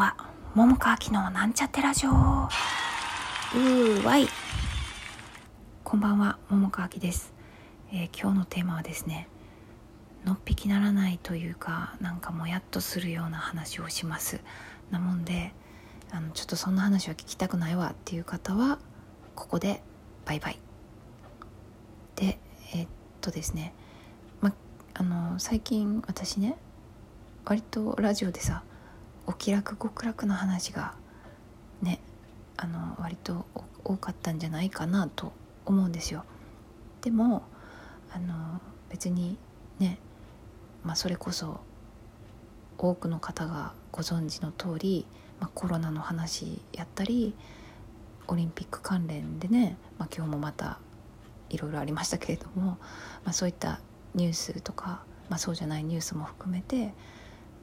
は桃川きのなんちゃってラジオ。うーわい。こんばんは桃川きです、えー、今日のテーマはですねのっぴきならないというかなんかもやっとするような話をします。なもんであのちょっとそんな話は聞きたくないわっていう方はここでバイバイ。でえー、っとですねまあの最近私ね割とラジオでさお気楽極楽の話がねあの割と多かったんじゃないかなと思うんですよ。でもあの別にね、まあ、それこそ多くの方がご存知の通り、まあ、コロナの話やったりオリンピック関連でね、まあ、今日もまたいろいろありましたけれども、まあ、そういったニュースとか、まあ、そうじゃないニュースも含めて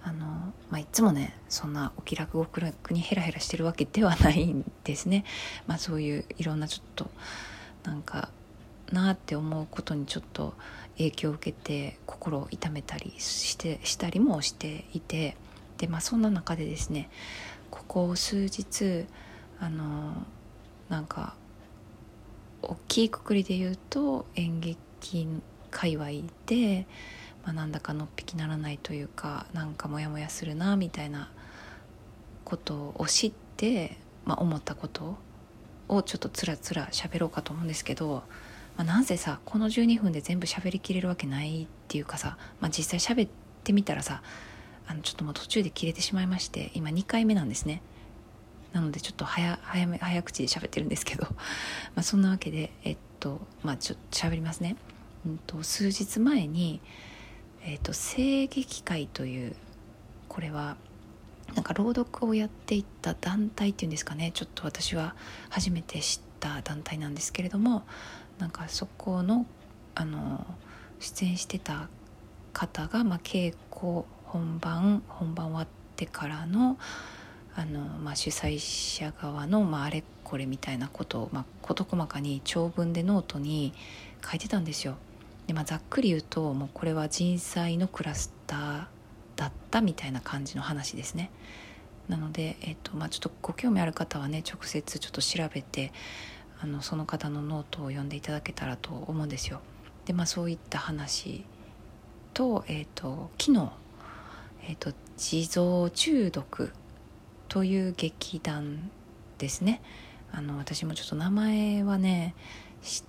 あの、まあ、いつもねそんなお気楽極楽にヘラヘラしてるわけではないんですね、まあ、そういういろんなちょっとなんかなって思うことにちょっと影響を受けて心を痛めたりしてしたりもしていて。で、まあ、そんな中でですねここ数日あのなんか大きいくくりで言うと演劇界隈でまあ、なんだかのっぴきならないというかなんかモヤモヤするなみたいなことを知って、まあ、思ったことをちょっとつらつら喋ろうかと思うんですけど、まあ、なぜさこの12分で全部喋りきれるわけないっていうかさ、まあ、実際喋ってみたらさあのちょっともう途中で切れてしまいまして今2回目なんですね。なのでちょっと早早め早口で喋ってるんですけど、まあ、そんなわけでえっとまあちょっと喋りますね。うんと数日前にえーと、声劇会というこれはなんか朗読をやっていった団体っていうんですかねちょっと私は初めて知った団体なんですけれどもなんかそこのあの出演してた方が、まあ、稽古本番本番終わってからのあの、まあ、主催者側の、まあ、あれこれみたいなことを、まあ、事細かに長文でノートに書いてたんですよ。で、まあ、ざっくり言うともうこれは人災のクラスターだったみたいな感じの話ですね。なので、えっとまあ、ちょっとご興味ある方はね直接ちょっと調べてあのその方のノートを読んでいただけたらと思うんですよ。でまあそういった話と,、えっと昨日、えっと「地蔵中毒」という劇団ですね。あの私もちょっと名前はね知っ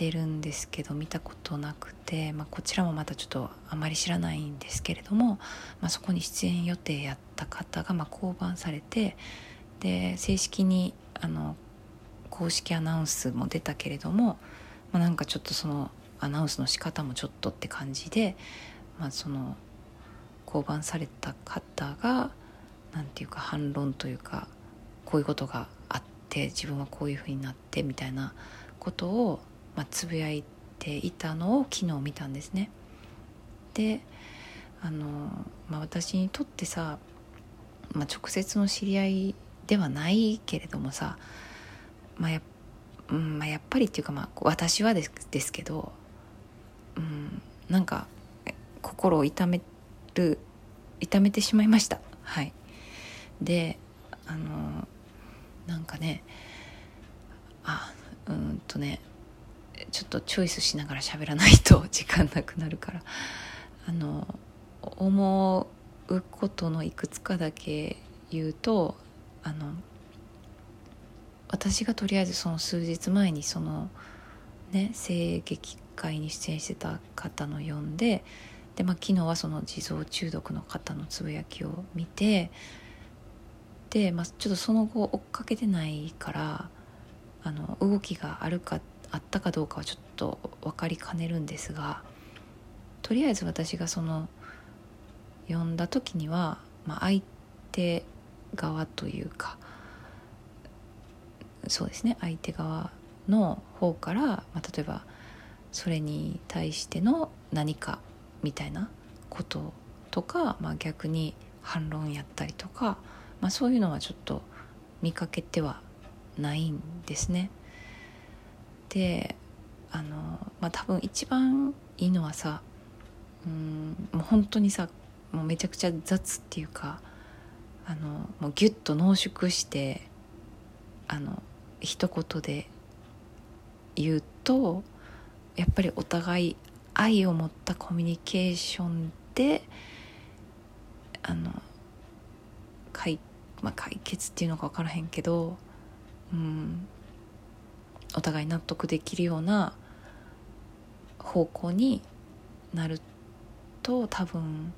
てるんですけど見たことなくて、まあ、こちらもまたちょっとあまり知らないんですけれども、まあ、そこに出演予定やった方がま降板されてで正式にあの公式アナウンスも出たけれども、まあ、なんかちょっとそのアナウンスの仕方もちょっとって感じで、まあ、その降板された方が何て言うか反論というかこういうことがあって自分はこういうふうになってみたいなことをまあ、つぶやいていたのを昨日見たんですね。であの、まあ、私にとってさ、まあ、直接の知り合いではないけれどもさ、まあやうんまあ、やっぱりっていうか、まあ、私はですですけど、うん、なんか心を痛める痛めてしまいましたはいであのなんかねあうんとねちょっとチョイスしながら喋らないと時間なくなるから。あの思うことのいくつかだけ言うとあの私がとりあえずその数日前にそのね声劇会に出演してた方の読んでで、まあ、昨日はその地蔵中毒の方のつぶやきを見てで、まあ、ちょっとその後追っかけてないからあの動きがあるかってあったかどうかはちょっと分かりかねるんですがとりあえず私がその読んだ時には、まあ、相手側というかそうですね相手側の方から、まあ、例えばそれに対しての何かみたいなこととか、まあ、逆に反論やったりとか、まあ、そういうのはちょっと見かけてはないんですね。であのまあ多分一番いいのはさうんもう本当にさもうめちゃくちゃ雑っていうかあのもうギュッと濃縮してあの一言で言うとやっぱりお互い愛を持ったコミュニケーションであの解,、まあ、解決っていうのか分からへんけど、うん、お互い納得できるような方向になると多分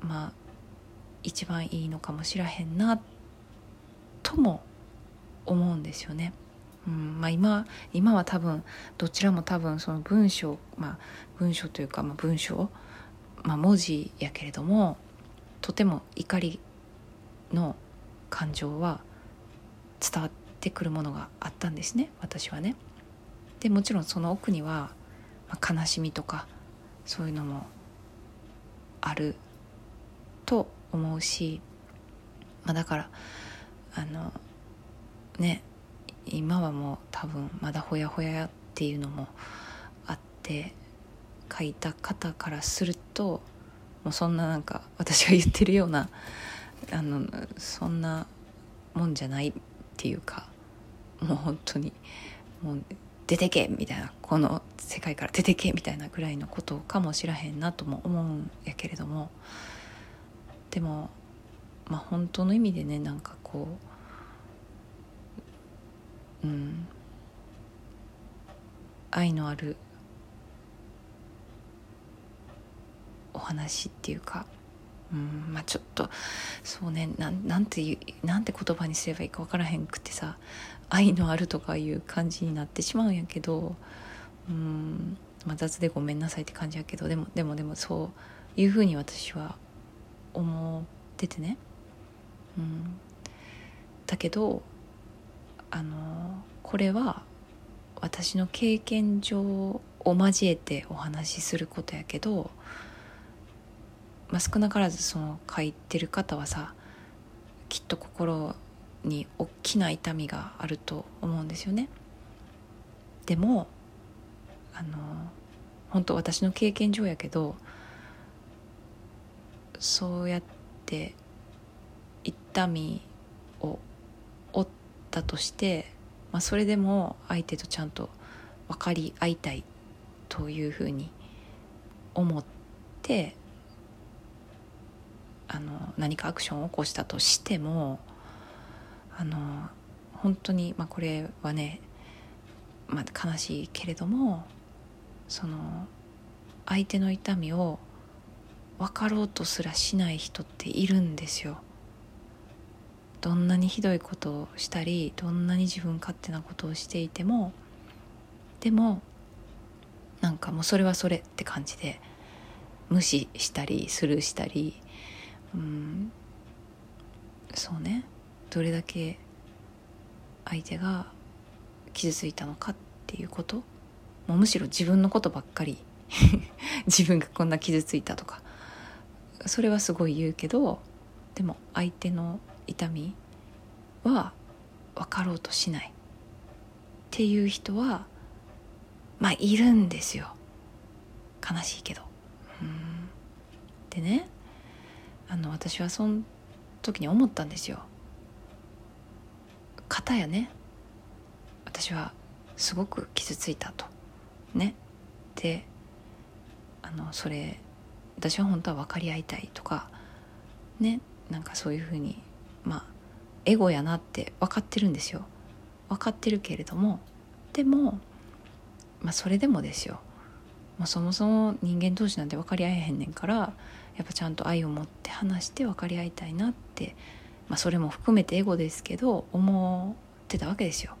まあ一番いいのかもしらへんなとも思うんですよね。うんまあ今、今は多分どちらも多分その文章、まあ、文章というか、まあ、文章、まあ、文字やけれどもとても怒りの感情は伝わっててくるものがあったんですね私はね。でもちろんその奥には、まあ、悲しみとかそういうのもあると思うし、まあ、だからあのね今はもう多分まだほやほやっていうのもあって書いた方からするともうそんななんか私が言ってるようなあのそんなもんじゃないっていうかもう本当にもう出てけみたいなこの世界から出てけみたいなぐらいのことかもしらへんなとも思うんやけれどもでもまあ本当の意味でねなんかこううん愛のあるお話っていうかうんまあちょっとそうねなんなんていうなんて言葉にすればいいか分からへんくてさ愛のあるとかいう感じになってしまうんやけどうん、まあ、雑でごめんなさいって感じやけどでもでもでもそういうふうに私は思っててね、うん、だけどあのこれは私の経験上を交えてお話しすることやけどまあ、少なからずその書いてる方はさきっと心に大きな痛みがあると思うんですよね。でもあの本当私の経験上やけどそうやって痛みを負ったとして、まあ、それでも相手とちゃんと分かり合いたいというふうに思ってあの何かアクションを起こしたとしてもあの本当に、まあ、これはね、まあ、悲しいけれどもその相手の痛みを分かろうとすらしない人っているんですよ。どんなにひどいことをしたりどんなに自分勝手なことをしていてもでもなんかもうそれはそれって感じで無視したりスルーしたりうん。そうね。どれだけ相手が傷ついたのかっていうこと。もうむしろ自分のことばっかり。自分がこんな傷ついたとか。それはすごい言うけどでも相手の痛みは分かろうとしない。っていう人はまあいるんですよ。悲しいけど。うん。でねあの私はその時に思ったんですよ。片やね。私はすごく傷ついたと。ね。であのそれ私は本当は分かり合いたいとか。ね。なんかそういうふうにまあエゴやなって分かってるんですよ。分かってるけれども。でもまあそれでもですよ。まあ、そもそも人間同士なんて分かり合えへんねんからやっぱちゃんと愛を持って話して分かり合いたいなって、まあ、それも含めてエゴですけど思ってたわけですよ。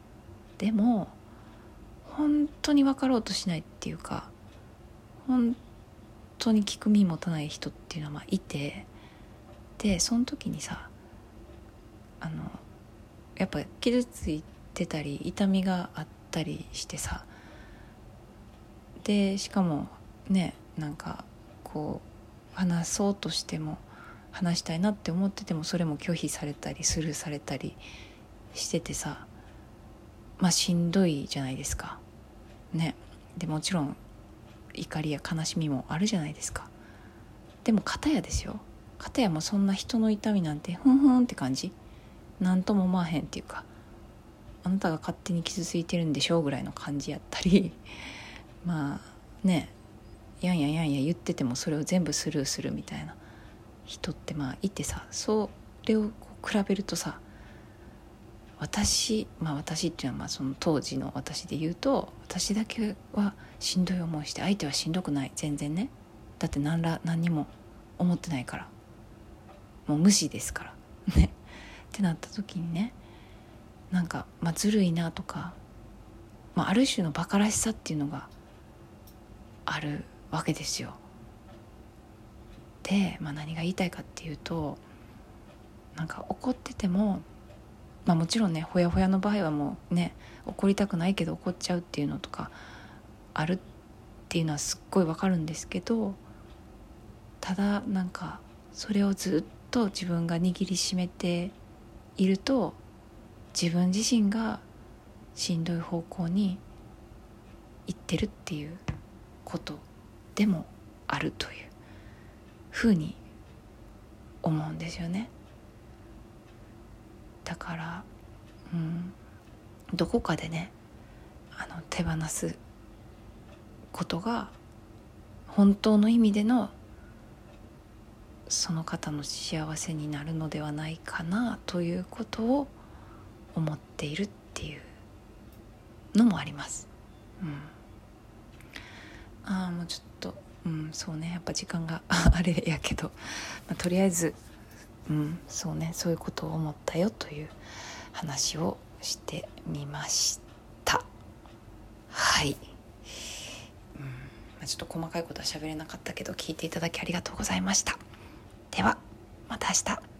でも本当に分かろうとしないっていうか本当に聞く耳持たない人っていうのはまあいてでその時にさあのやっぱ傷ついてたり痛みがあったりしてさでしかもねなんかこう話そうとしても話したいなって思っててもそれも拒否されたりスルーされたりしててさ。まあしんどいじゃないですか。ね。でもちろん怒りや悲しみもあるじゃないですか。でも片やですよ。かたやもそんな人の痛みなんてふんふんって感じ。何とも思わへんっていうか。あなたが勝手に傷ついてるんでしょうぐらいの感じやったり。まあね。やんやんやんや言っててもそれを全部スルーするみたいな人ってまあいてさそれを比べるとさ私まあ私っていうのはまあその当時の私で言うと私だけはしんどい思いして相手はしんどくない全然ね。だって何ら何にも思ってないから。もう無視ですから。ね。ってなった時にねなんか、まあ、ずるいなとか、まあ、ある種のバカらしさっていうのがあるわけですよ。で、まあ、何が言いたいかっていうとなんか怒ってても、まあ、もちろんねほやほやの場合はもうね怒りたくないけど怒っちゃうっていうのとかあるっていうのはすっごいわかるんですけどただなんかそれをずっと自分が握りしめていると自分自身がしんどい方向に行ってるっていうことでもあるというふうに思うんですよね。だから、うん、どこかでねあの手放すことが本当の意味でのその方の幸せになるのではないかなということを思っているっていうのもあります。うん、ああもうちょっと、うん、そうねやっぱ時間が あれやけど、まあ、とりあえず、うん、そうねそういうことを思ったよという話をしてみました。はい、うんまあ、ちょっと細かいことは喋れなかったけど聞いていただきありがとうございました。ではまた明日